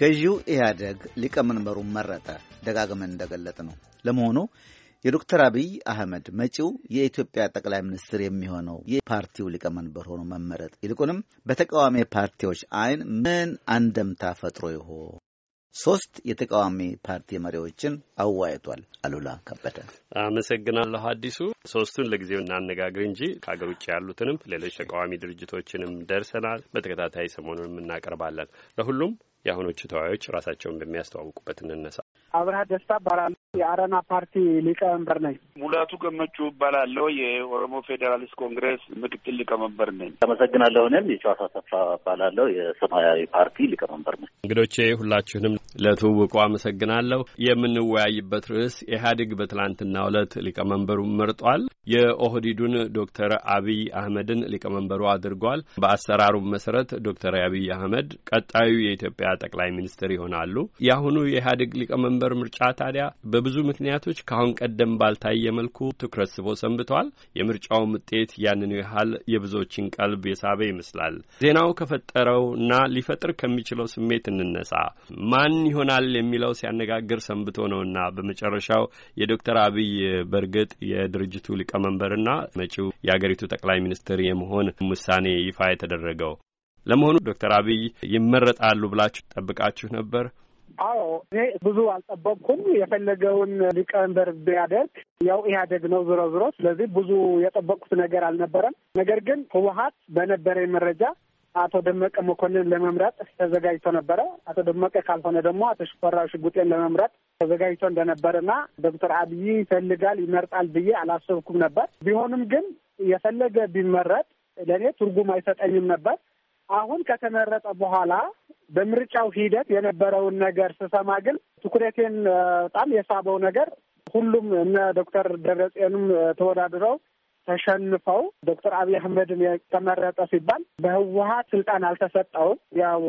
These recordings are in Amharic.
ገዢው ኢህአደግ ሊቀመንበሩን መረጠ። ደጋግመን እንደገለጥ ነው። ለመሆኑ የዶክተር አብይ አህመድ መጪው የኢትዮጵያ ጠቅላይ ሚኒስትር የሚሆነው የፓርቲው ሊቀመንበር ሆኖ መመረጥ ይልቁንም በተቃዋሚ ፓርቲዎች አይን ምን አንደምታ ፈጥሮ ይሆን? ሶስት የተቃዋሚ ፓርቲ መሪዎችን አወያይቷል። አሉላ ከበደ አመሰግናለሁ። አዲሱ ሶስቱን ለጊዜው እናነጋግር እንጂ ከሀገር ውጭ ያሉትንም ሌሎች ተቃዋሚ ድርጅቶችንም ደርሰናል። በተከታታይ ሰሞኑንም እናቀርባለን። ለሁሉም የአሁኖቹ ተወያዮች ራሳቸውን በሚያስተዋውቁበት እንነሳ። አብርሃ ደስታ እባላለሁ። የአረና ፓርቲ ሊቀመንበር ነኝ። ሙላቱ ገመቹ እባላለሁ። የኦሮሞ ፌዴራሊስት ኮንግሬስ ምክትል ሊቀመንበር ነኝ። አመሰግናለሁ። እኔም የሺዋስ አሰፋ እባላለሁ። የሰማያዊ ፓርቲ ሊቀመንበር ነኝ። እንግዶቼ ሁላችሁንም ለትውውቁ አመሰግናለሁ። የምንወያይበት ርዕስ ኢህአዴግ በትላንትናው ዕለት ሊቀመንበሩን መርጧል። የኦህዴዱን ዶክተር አብይ አህመድን ሊቀመንበሩ አድርጓል። በአሰራሩም መሰረት ዶክተር አብይ አህመድ ቀጣዩ የኢትዮጵያ ጠቅላይ ሚኒስትር ይሆናሉ። የአሁኑ የኢህአዴግ ሊቀመንበር ምርጫ ታዲያ በብዙ ምክንያቶች ከአሁን ቀደም ባልታየ መልኩ ትኩረት ስቦ ሰንብቷል። የምርጫውም ውጤት ያንኑ ያህል የብዙዎችን ቀልብ የሳበ ይመስላል። ዜናው ከፈጠረው እና ሊፈጥር ከሚችለው ስሜት እንነሳ። ማን ይሆናል የሚለው ሲያነጋግር ሰንብቶ ነውና በመጨረሻው የዶክተር አብይ በእርግጥ የድርጅቱ ሊቀመንበርና መጪው የአገሪቱ ጠቅላይ ሚኒስትር የመሆን ውሳኔ ይፋ የተደረገው። ለመሆኑ ዶክተር አብይ ይመረጣሉ ብላችሁ ጠብቃችሁ ነበር? አዎ እኔ ብዙ አልጠበቅኩም። የፈለገውን ሊቀመንበር ቢያደርግ ያው ኢህአዴግ ነው ዞሮ ዞሮ። ስለዚህ ብዙ የጠበቅኩት ነገር አልነበረም። ነገር ግን ህወሀት በነበረ መረጃ አቶ ደመቀ መኮንን ለመምረጥ ተዘጋጅቶ ነበረ። አቶ ደመቀ ካልሆነ ደግሞ አቶ ሽፈራው ሽጉጤን ለመምረጥ ተዘጋጅቶ እንደነበረና ዶክተር አብይ ይፈልጋል ይመርጣል ብዬ አላሰብኩም ነበር። ቢሆንም ግን የፈለገ ቢመረጥ ለእኔ ትርጉም አይሰጠኝም ነበር። አሁን ከተመረጠ በኋላ በምርጫው ሂደት የነበረውን ነገር ስሰማ ግን ትኩረቴን በጣም የሳበው ነገር ሁሉም እነ ዶክተር ደብረጽዮንም ተወዳድረው ተሸንፈው ዶክተር አብይ አህመድን የተመረጠ ሲባል በህወሀት ስልጣን አልተሰጠውም። ያው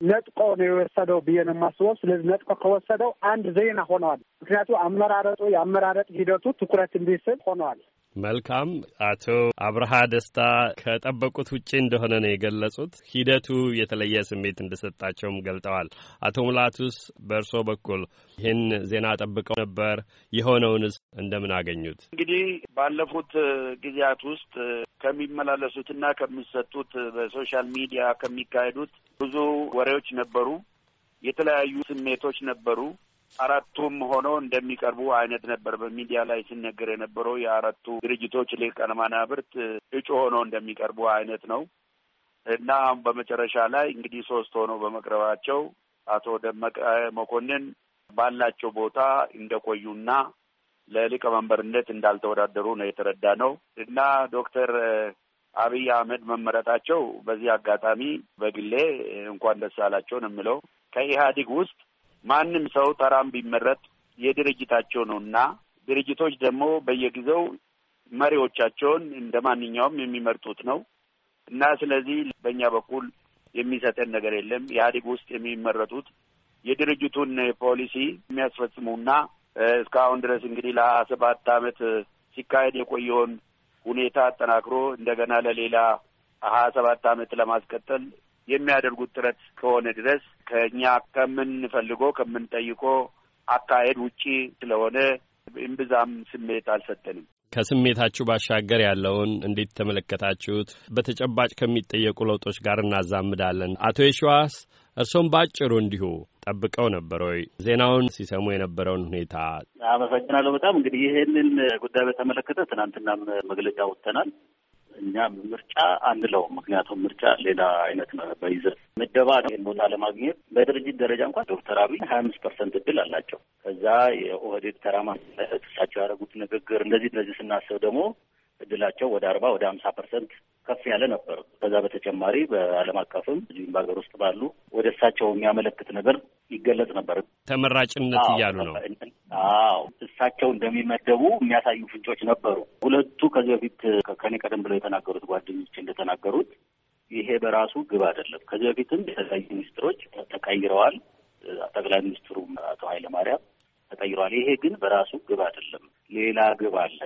ነጥቆ ነው የወሰደው ብዬ ነው የማስበው። ስለዚህ ነጥቆ ከወሰደው አንድ ዜና ሆነዋል። ምክንያቱ አመራረጡ የአመራረጥ ሂደቱ ትኩረት እንዲስብ ሆነዋል። መልካም። አቶ አብርሃ ደስታ ከጠበቁት ውጪ እንደሆነ ነው የገለጹት። ሂደቱ የተለየ ስሜት እንደሰጣቸውም ገልጠዋል። አቶ ሙላቱስ በእርስዎ በኩል ይህን ዜና ጠብቀው ነበር? የሆነውንስ እንደምን አገኙት? እንግዲህ ባለፉት ጊዜያት ውስጥ ከሚመላለሱትና ከሚሰጡት በ social media ከሚካሄዱት ብዙ ወሬዎች ነበሩ። የተለያዩ ስሜቶች ነበሩ። አራቱም ሆነው እንደሚቀርቡ አይነት ነበር በሚዲያ ላይ ሲነገር የነበረው። የአራቱ ድርጅቶች ሊቃነ መናብርት እጩ ሆነው እንደሚቀርቡ አይነት ነው እና በመጨረሻ ላይ እንግዲህ ሶስት ሆነው በመቅረባቸው አቶ ደመቀ መኮንን ባላቸው ቦታ እንደቆዩና ለሊቀመንበርነት እንዳልተወዳደሩ ነው የተረዳ ነው እና ዶክተር አብይ አህመድ መመረጣቸው በዚህ አጋጣሚ በግሌ እንኳን ደስ አላቸው ነው የምለው ከኢህአዴግ ውስጥ ማንም ሰው ተራም ቢመረጥ የድርጅታቸው ነው እና ድርጅቶች ደግሞ በየጊዜው መሪዎቻቸውን እንደ ማንኛውም የሚመርጡት ነው እና ስለዚህ በእኛ በኩል የሚሰጠን ነገር የለም። ኢህአዴግ ውስጥ የሚመረጡት የድርጅቱን ፖሊሲ የሚያስፈጽሙና እስካሁን ድረስ እንግዲህ ለሀያ ሰባት ዓመት ሲካሄድ የቆየውን ሁኔታ አጠናክሮ እንደገና ለሌላ ሀያ ሰባት ዓመት ለማስቀጠል የሚያደርጉት ጥረት ከሆነ ድረስ ከእኛ ከምንፈልገው ከምንጠይቆ አካሄድ ውጪ ስለሆነ እምብዛም ስሜት አልሰጠንም። ከስሜታችሁ ባሻገር ያለውን እንዴት ተመለከታችሁት? በተጨባጭ ከሚጠየቁ ለውጦች ጋር እናዛምዳለን። አቶ የሸዋስ እርሶም ባጭሩ እንዲሁ ጠብቀው ነበር ወይ? ዜናውን ሲሰሙ የነበረውን ሁኔታ። አመሰግናለሁ በጣም እንግዲህ ይህንን ጉዳይ በተመለከተ ትናንትናም መግለጫ አውጥተናል። እኛ ምርጫ አንለውም። ምክንያቱም ምርጫ ሌላ አይነት ነው በይዘት ምደባ ነው። ይህን ቦታ ለማግኘት በድርጅት ደረጃ እንኳን ዶክተር አብይ ሀያ አምስት percent እድል አላቸው። ከዛ የኦህዴድ ተራማጅ እሳቸው ያደረጉት ንግግር እንደዚህ እንደዚህ ስናስብ ደግሞ እድላቸው ወደ አርባ ወደ ሀምሳ percent ከፍ ያለ ነበር። ከዛ በተጨማሪ በዓለም አቀፍም እዚሁም በሀገር ውስጥ ባሉ ወደ እሳቸው የሚያመለክት ነገር ይገለጽ ነበር። ተመራጭነት እያሉ ነው። አዎ እሳቸው እንደሚመደቡ የሚያሳዩ ፍንጮች ነበሩ። ሁለቱ ከዚህ በፊት ከኔ ቀደም ብለው የተናገሩት ጓደኞች እንደተናገሩት ይሄ በራሱ ግብ አይደለም። ከዚህ በፊትም የተለያዩ ሚኒስትሮች ተቀይረዋል። ጠቅላይ ሚኒስትሩ አቶ ኃይለማርያም ተቀይረዋል። ይሄ ግን በራሱ ግብ አይደለም። ሌላ ግብ አለ።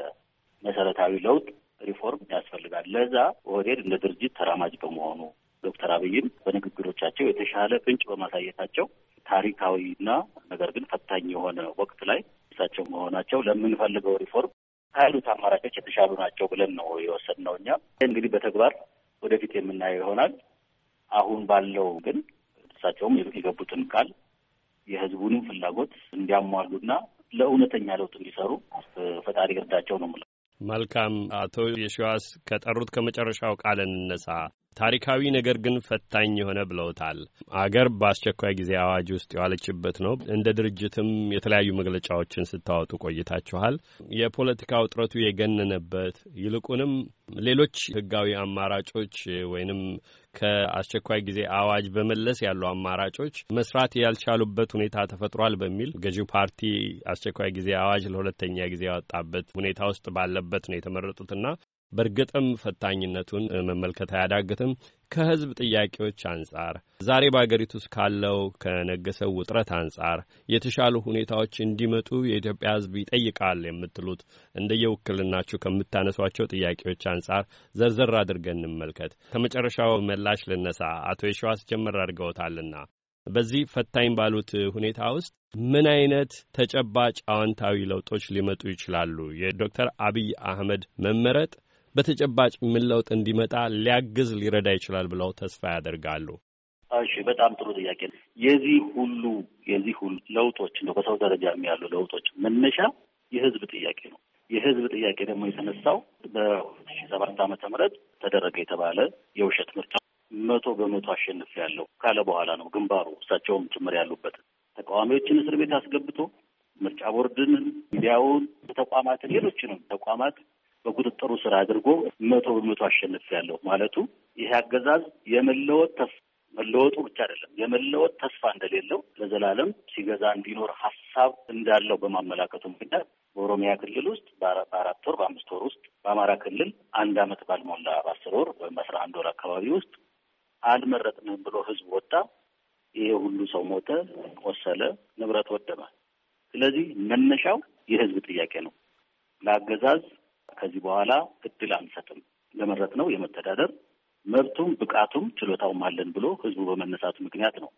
መሰረታዊ ለውጥ ሪፎርም ያስፈልጋል። ለዛ ኦህዴድ እንደ ድርጅት ተራማጅ በመሆኑ ዶክተር አብይም በንግግሮቻቸው የተሻለ ፍንጭ በማሳየታቸው ታሪካዊና ነገር ግን ፈታኝ የሆነ ወቅት ላይ እሳቸው መሆናቸው ለምንፈልገው ሪፎርም ካሉት አማራጮች የተሻሉ ናቸው ብለን ነው የወሰድነው። እኛ እንግዲህ በተግባር ወደፊት የምናየው ይሆናል። አሁን ባለው ግን እሳቸውም የገቡትን ቃል የህዝቡንም ፍላጎት እንዲያሟሉና ለእውነተኛ ለውጥ እንዲሰሩ ፈጣሪ እርዳቸው ነው የምለው። መልካም አቶ የሺዋስ ከጠሩት ከመጨረሻው ቃል እንነሳ። ታሪካዊ ነገር ግን ፈታኝ የሆነ ብለውታል። አገር በአስቸኳይ ጊዜ አዋጅ ውስጥ የዋለችበት ነው። እንደ ድርጅትም የተለያዩ መግለጫዎችን ስታወጡ ቆይታችኋል። የፖለቲካ ውጥረቱ የገነነበት ይልቁንም ሌሎች ህጋዊ አማራጮች ወይንም ከአስቸኳይ ጊዜ አዋጅ በመለስ ያሉ አማራጮች መስራት ያልቻሉበት ሁኔታ ተፈጥሯል በሚል ገዢው ፓርቲ አስቸኳይ ጊዜ አዋጅ ለሁለተኛ ጊዜ ያወጣበት ሁኔታ ውስጥ ባለበት ነው የተመረጡትና በእርግጥም ፈታኝነቱን መመልከት አያዳግትም። ከህዝብ ጥያቄዎች አንጻር ዛሬ በአገሪቱ ውስጥ ካለው ከነገሰው ውጥረት አንጻር የተሻሉ ሁኔታዎች እንዲመጡ የኢትዮጵያ ህዝብ ይጠይቃል የምትሉት እንደየውክልናችሁ ከምታነሷቸው ጥያቄዎች አንጻር ዘርዘር አድርገን እንመልከት። ከመጨረሻው ምላሽ ልነሳ። አቶ የሸዋስ ጀመር አድርገውታልና በዚህ ፈታኝ ባሉት ሁኔታ ውስጥ ምን አይነት ተጨባጭ አዎንታዊ ለውጦች ሊመጡ ይችላሉ? የዶክተር አብይ አህመድ መመረጥ በተጨባጭ ምን ለውጥ እንዲመጣ ሊያግዝ ሊረዳ ይችላል ብለው ተስፋ ያደርጋሉ? እሺ፣ በጣም ጥሩ ጥያቄ ነው። የዚህ ሁሉ የዚህ ሁሉ ለውጦች እንደው በሰው ደረጃ ያሉ ለውጦች መነሻ የህዝብ ጥያቄ ነው። የህዝብ ጥያቄ ደግሞ የተነሳው በሁለት ሺህ ሰባት ዓመተ ምህረት ተደረገ የተባለ የውሸት ምርጫ መቶ በመቶ አሸንፍ ያለው ካለ በኋላ ነው ግንባሩ እሳቸውም ጭምር ያሉበት ተቃዋሚዎችን እስር ቤት አስገብቶ ምርጫ ቦርድን፣ ሚዲያውን፣ ተቋማትን፣ ሌሎችንም ተቋማት በቁጥጥሩ ስር አድርጎ መቶ በመቶ አሸንፍ ያለው ማለቱ ይሄ አገዛዝ የመለወጥ ተስፋ መለወጡ ብቻ አይደለም የመለወጥ ተስፋ እንደሌለው ለዘላለም ሲገዛ እንዲኖር ሀሳብ እንዳለው በማመላከቱ ምክንያት በኦሮሚያ ክልል ውስጥ በአራት ወር በአምስት ወር ውስጥ በአማራ ክልል አንድ ዓመት ባልሞላ በአስር ወር ወይም በአስራ አንድ ወር አካባቢ ውስጥ አልመረጥንም ብሎ ህዝብ ወጣ። ይሄ ሁሉ ሰው ሞተ፣ ቆሰለ፣ ንብረት ወደመ። ስለዚህ መነሻው የህዝብ ጥያቄ ነው። ለአገዛዝ ከዚህ በኋላ እድል አንሰጥም፣ ለመረጥ ነው የመተዳደር መብቱም ብቃቱም ችሎታውም አለን ብሎ ህዝቡ በመነሳቱ ምክንያት ነው።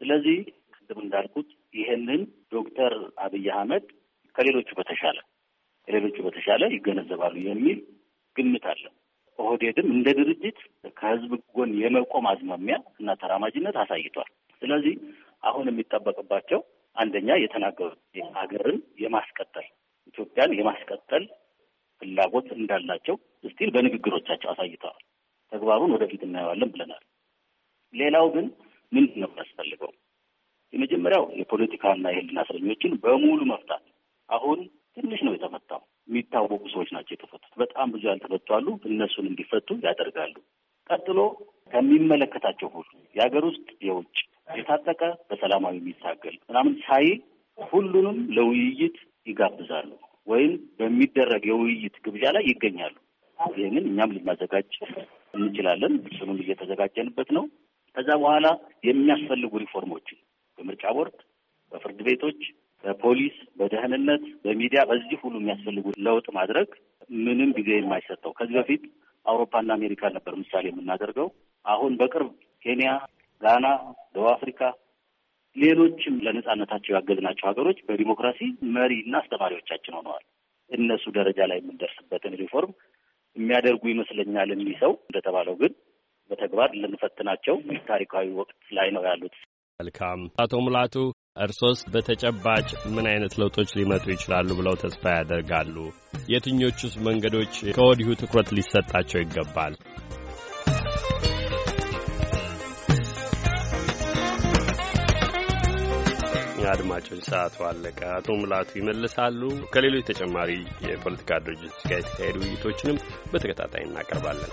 ስለዚህ ቅድም እንዳልኩት ይሄንን ዶክተር አብይ አህመድ ከሌሎቹ በተሻለ ከሌሎቹ በተሻለ ይገነዘባሉ የሚል ግምት አለ። ኦህዴድም እንደ ድርጅት ከህዝብ ጎን የመቆም አዝማሚያ እና ተራማጅነት አሳይቷል። ስለዚህ አሁን የሚጠበቅባቸው አንደኛ የተናገሩት ሀገርን የማስቀጠል ኢትዮጵያን የማስቀጠል ፍላጎት እንዳላቸው still በንግግሮቻቸው አሳይተዋል። ተግባሩን ወደፊት እናየዋለን ብለናል። ሌላው ግን ምንድን ነው የሚያስፈልገው? የመጀመሪያው የፖለቲካና የህሊና እስረኞችን በሙሉ መፍታት። አሁን ትንሽ ነው የተፈታው። የሚታወቁ ሰዎች ናቸው የተፈቱት። በጣም ብዙ ያልተፈቱ አሉ። እነሱን እንዲፈቱ ያደርጋሉ። ቀጥሎ ከሚመለከታቸው ሁሉ የሀገር ውስጥ የውጭ የታጠቀ በሰላማዊ የሚታገል ምናምን ሳይል ሁሉንም ለውይይት ይጋብዛሉ ወይም በሚደረግ የውይይት ግብዣ ላይ ይገኛሉ። ይህንን እኛም ልናዘጋጅ እንችላለን። እሱንም እየተዘጋጀንበት ነው። ከዛ በኋላ የሚያስፈልጉ ሪፎርሞችን በምርጫ ቦርድ፣ በፍርድ ቤቶች፣ በፖሊስ፣ በደህንነት፣ በሚዲያ በዚህ ሁሉ የሚያስፈልጉ ለውጥ ማድረግ ምንም ጊዜ የማይሰጠው ከዚህ በፊት አውሮፓና አሜሪካ ነበር ምሳሌ የምናደርገው። አሁን በቅርብ ኬንያ፣ ጋና፣ ደቡብ አፍሪካ ሌሎችም ለነጻነታቸው ያገዝናቸው ሀገሮች በዲሞክራሲ መሪ እና አስተማሪዎቻችን ሆነዋል። እነሱ ደረጃ ላይ የምንደርስበትን ሪፎርም የሚያደርጉ ይመስለኛል። እኒህ ሰው እንደተባለው ግን በተግባር ልንፈትናቸው ታሪካዊ ወቅት ላይ ነው ያሉት። መልካም አቶ ሙላቱ እርሶስ በተጨባጭ ምን አይነት ለውጦች ሊመጡ ይችላሉ ብለው ተስፋ ያደርጋሉ? የትኞቹስ መንገዶች ከወዲሁ ትኩረት ሊሰጣቸው ይገባል? አድማጮች ሰዓቱ አለቀ። አቶ ሙላቱ ይመልሳሉ። ከሌሎች ተጨማሪ የፖለቲካ ድርጅቶች ጋር የተካሄዱ ውይይቶችንም በተከታታይ እናቀርባለን።